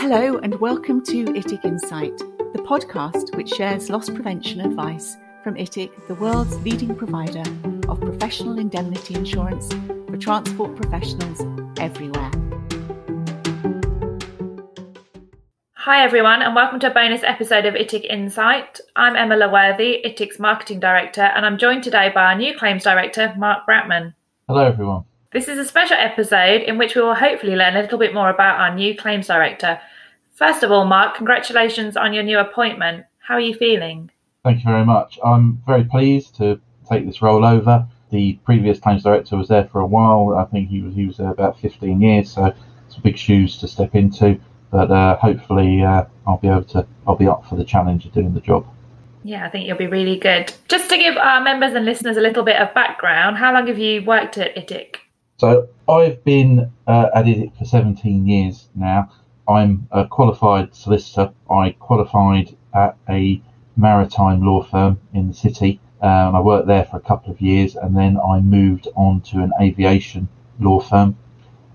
Hello, and welcome to ITIC Insight, the podcast which shares loss prevention advice from ITIC, the world's leading provider of professional indemnity insurance for transport professionals everywhere. Hi, everyone, and welcome to a bonus episode of ITIC Insight. I'm Emma Laworthy, ITIC's Marketing Director, and I'm joined today by our new Claims Director, Mark Bratman. Hello, everyone. This is a special episode in which we will hopefully learn a little bit more about our new Claims Director. First of all, Mark, congratulations on your new appointment. How are you feeling? Thank you very much. I'm very pleased to take this role over. The previous Claims Director was there for a while. I think he was he was there about 15 years, so it's big shoes to step into but uh, hopefully uh, I'll be able to I'll be up for the challenge of doing the job. Yeah, I think you'll be really good. Just to give our members and listeners a little bit of background, how long have you worked at ITIC? So I've been uh, at ITIC for 17 years now. I'm a qualified solicitor. I qualified at a maritime law firm in the city. Um, I worked there for a couple of years, and then I moved on to an aviation law firm.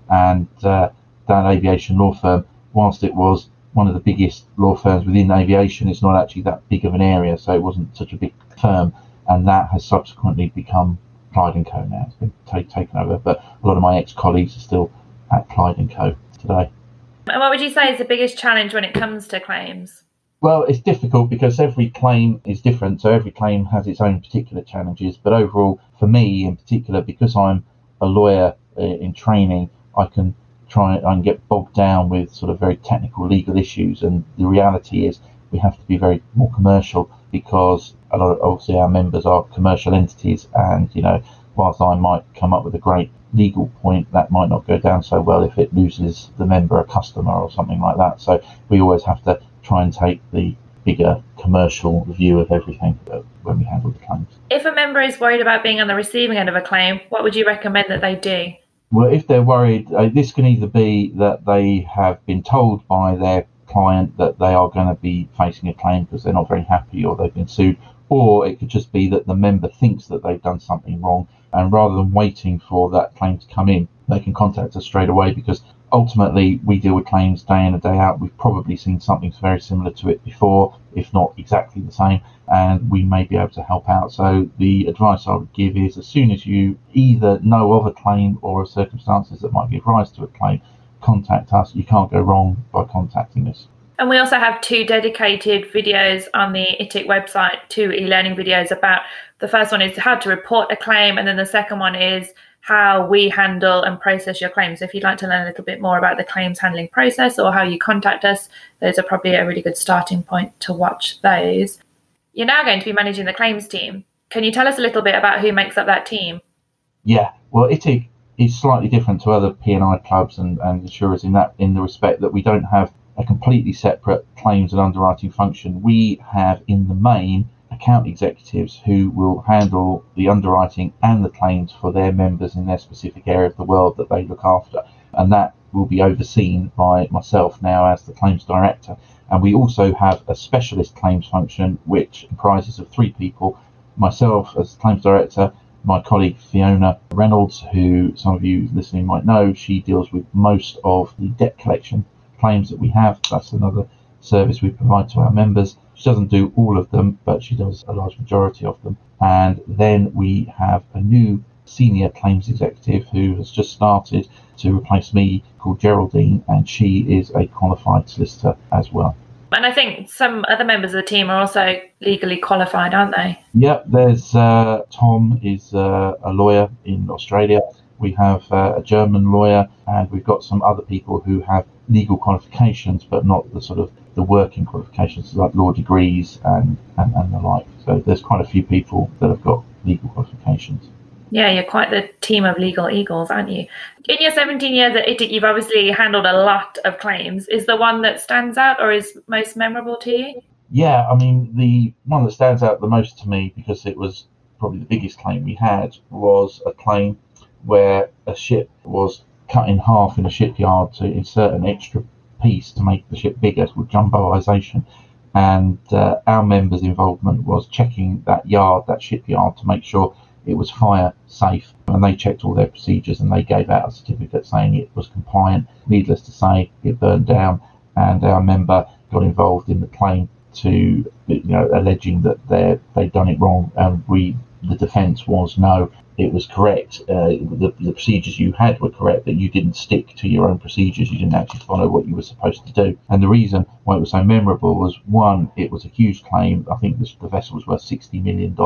And uh, that aviation law firm whilst it was one of the biggest law firms within aviation, it's not actually that big of an area, so it wasn't such a big firm, and that has subsequently become Clyde and Co. Now it's been take, taken over, but a lot of my ex-colleagues are still at Clyde and Co. today. And what would you say is the biggest challenge when it comes to claims? Well, it's difficult because every claim is different, so every claim has its own particular challenges. But overall, for me in particular, because I'm a lawyer uh, in training, I can try and get bogged down with sort of very technical legal issues. And the reality is we have to be very more commercial because a lot of obviously our members are commercial entities, and you know whilst I might come up with a great legal point, that might not go down so well if it loses the member a customer or something like that. So we always have to try and take the bigger commercial view of everything when we handle the claims. If a member is worried about being on the receiving end of a claim, what would you recommend that they do? Well, if they're worried, uh, this can either be that they have been told by their client that they are going to be facing a claim because they're not very happy or they've been sued, or it could just be that the member thinks that they've done something wrong, and rather than waiting for that claim to come in, they can contact us straight away because ultimately we deal with claims day in and day out. We've probably seen something very similar to it before, if not exactly the same, and we may be able to help out. So the advice I would give is as soon as you either know of a claim or of circumstances that might give rise to a claim, contact us. You can't go wrong by contacting us. And we also have two dedicated videos on the ITIC website, two e-learning videos about the first one is how to report a claim, and then the second one is how we handle and process your claims. If you'd like to learn a little bit more about the claims handling process or how you contact us, those are probably a really good starting point to watch those. You're now going to be managing the claims team. Can you tell us a little bit about who makes up that team? Yeah, well, ITIC is slightly different to other P&I clubs and, and insurers in that in the respect that we don't have a completely separate claims and underwriting function. We have, in the main, account executives who will handle the underwriting and the claims for their members in their specific area of the world that they look after. And that will be overseen by myself now as the claims director. And we also have a specialist claims function which comprises of three people myself as claims director, my colleague Fiona Reynolds, who some of you listening might know, she deals with most of the debt collection claims that we have. That's another service we provide to our members. She doesn't do all of them, but she does a large majority of them. And then we have a new senior claims executive who has just started to replace me called Geraldine, and she is a qualified solicitor as well. And I think some other members of the team are also legally qualified, aren't they? Yeah, there's uh, Tom is uh, a lawyer in Australia. We have uh, a German lawyer, and we've got some other people who have legal qualifications, but not the sort of the working qualifications like law degrees and, and, and the like. So there's quite a few people that have got legal qualifications. Yeah, you're quite the team of legal eagles, aren't you? In your 17 years at ITIC, you've obviously handled a lot of claims. Is the one that stands out or is most memorable to you? Yeah, I mean, the one that stands out the most to me because it was probably the biggest claim we had was a claim where a ship was cut in half in a shipyard to insert an extra piece to make the ship bigger, called jumboization. And uh, our members' involvement was checking that yard, that shipyard, to make sure it was fire safe. And they checked all their procedures and they gave out a certificate saying it was compliant. Needless to say, it burned down. and our member got involved in the claim to, you know, alleging that they they'd done it wrong, and we the defence was no, it was correct. Uh, the, the procedures you had were correct, that you didn't stick to your own procedures. You didn't actually follow what you were supposed to do. And the reason why it was so memorable was one, it was a huge claim. I think this, the vessel was worth $60 million.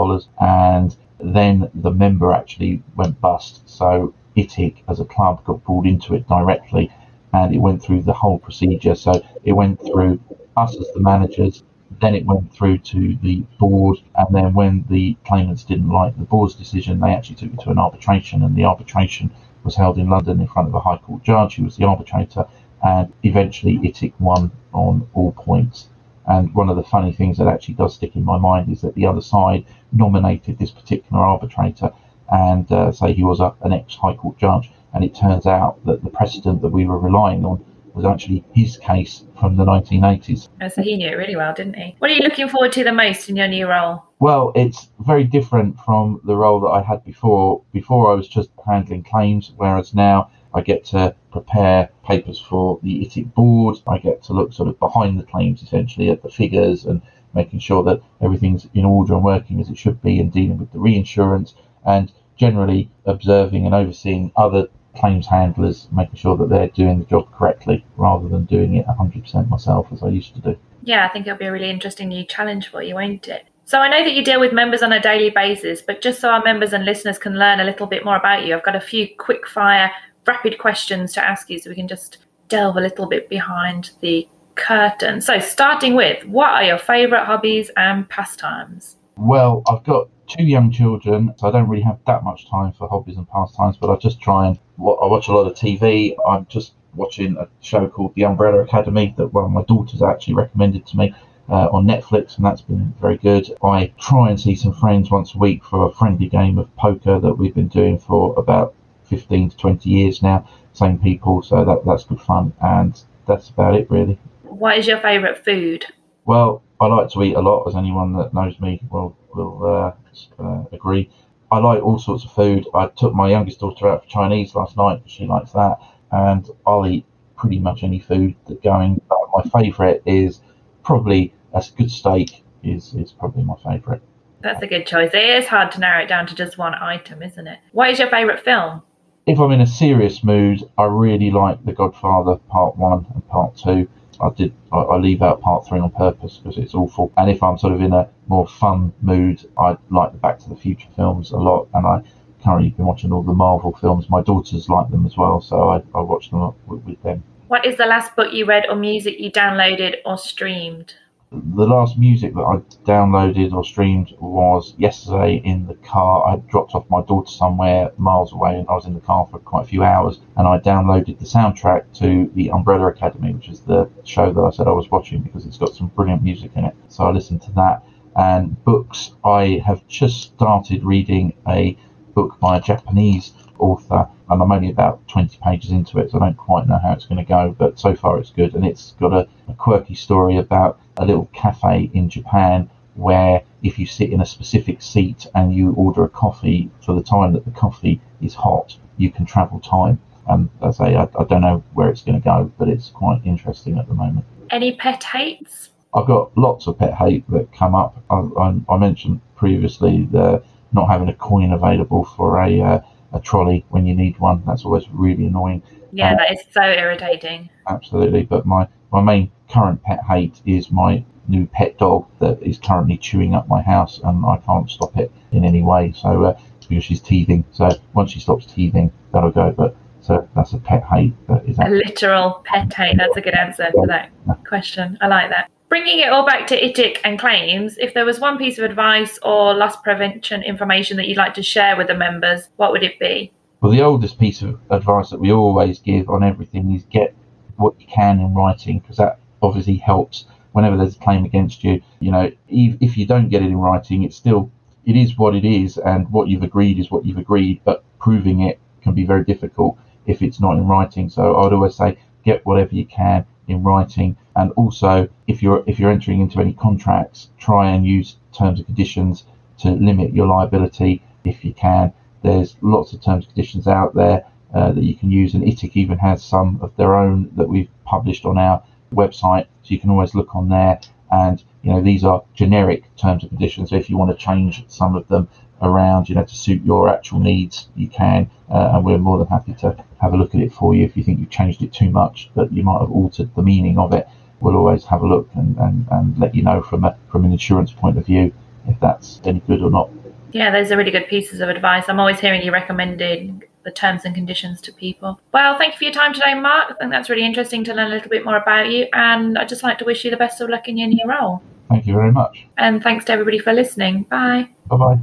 And then the member actually went bust. So ITIC as a club got pulled into it directly and it went through the whole procedure. So it went through us as the managers, then it went through to the board, and then when the claimants didn't like the board's decision, they actually took it to an arbitration, and the arbitration was held in London in front of a High Court judge who was the arbitrator, and eventually ITIC won on all points. And one of the funny things that actually does stick in my mind is that the other side nominated this particular arbitrator and uh, say he was a, an ex High Court judge. And it turns out that the precedent that we were relying on was actually his case from the 1980s. Oh, so he knew it really well, didn't he? What are you looking forward to the most in your new role? Well, it's very different from the role that I had before. Before I was just handling claims, whereas now I get to prepare papers for the ITIC board. I get to look sort of behind the claims, essentially, at the figures and making sure that everything's in order and working as it should be and dealing with the reinsurance and generally observing and overseeing other claims handlers, making sure that they're doing the job correctly rather than doing it 100% myself as I used to do. Yeah, I think it'll be a really interesting new challenge for you, won't it? So I know that you deal with members on a daily basis, but just so our members and listeners can learn a little bit more about you, I've got a few quick fire, rapid questions to ask you so we can just delve a little bit behind the curtain. So, starting with, what are your favourite hobbies and pastimes? Well, I've got two young children, so I don't really have that much time for hobbies and pastimes. But I just try and I watch a lot of TV. I'm just watching a show called The Umbrella Academy that one of my daughters actually recommended to me. Uh, on Netflix, and that's been very good. I try and see some friends once a week for a friendly game of poker that we've been doing for about 15 to 20 years now. Same people, so that, that's good fun, and that's about it really. What is your favourite food? Well, I like to eat a lot, as anyone that knows me will will uh, uh, agree. I like all sorts of food. I took my youngest daughter out for Chinese last night. She likes that, and I'll eat pretty much any food that going. But my favourite is probably a good steak. Is is probably my favourite. That's a good choice. It is hard to narrow it down to just one item, isn't it? What is your favourite film? If I'm in a serious mood, I really like The Godfather Part One and Part Two. I did I, I, leave out part three on purpose because it's awful. And if I'm sort of in a more fun mood, I like the Back to the Future films a lot, and I currently been watching all the Marvel films. My daughters like them as well, so I, I watch them with, with them. What is the last book you read or music you downloaded or streamed? The last music that I downloaded or streamed was yesterday in the car. I dropped off my daughter somewhere miles away and I was in the car for quite a few hours and I downloaded the soundtrack to The Umbrella Academy, which is the show that I said I was watching because it's got some brilliant music in it. So I listened to that. And books, I have just started reading a book by a Japanese author and I'm only about 20 pages into it, so I don't quite know how it's going to go, but so far it's good. And it's got a, a quirky story about a little cafe in Japan where if you sit in a specific seat and you order a coffee for the time that the coffee is hot, you can travel time. And as I say, I, I don't know where it's going to go, but it's quite interesting at the moment. Any pet hates? I've got lots of pet hate that come up. I, I, I mentioned previously the not having a coin available for a uh, a trolley when you need one. That's always really annoying. Yeah, um, that is so irritating. Absolutely. But my, my main current pet hate is my new pet dog that is currently chewing up my house and I can't stop it in any way. So, uh, because she's teething. So once she stops teething, that'll go. But so that's a pet hate. That is a literal pet hate. That's a good answer for that question. I like that. Bringing it all back to ITIC and claims, if there was one piece of advice or loss prevention information that you'd like to share with the members, what would it be? Well, the oldest piece of advice that we always give on everything is get what you can in writing because that obviously helps whenever there's a claim against you. You know, if you don't get it in writing, it's still it is what it is, and what you've agreed is what you've agreed. But proving it can be very difficult if it's not in writing. So I'd always say get whatever you can in writing and also if you're if you're entering into any contracts try and use terms and conditions to limit your liability if you can there's lots of terms and conditions out there uh, that you can use and ITIC even has some of their own that we've published on our website, so you can always look on there. And you know these are generic terms and conditions. So if you want to change some of them around, you know, to suit your actual needs, you can. Uh, and we're more than happy to have a look at it for you if you think you've changed it too much, that you might have altered the meaning of it. We'll always have a look and, and, and let you know from a from an insurance point of view if that's any good or not. Yeah, those are really good pieces of advice. I'm always hearing you recommending the terms and conditions to people. Well, thank you for your time today, Mark. I think that's really interesting to learn a little bit more about you. And I'd just like to wish you the best of luck in your new role. Thank you very much. And thanks to everybody for listening. Bye. Bye bye.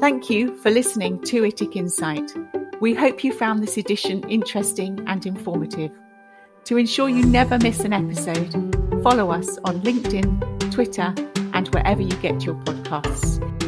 Thank you for listening to ITIC Insight. We hope you found this edition interesting and informative. To ensure you never miss an episode, follow us on LinkedIn, Twitter, and wherever you get your podcasts.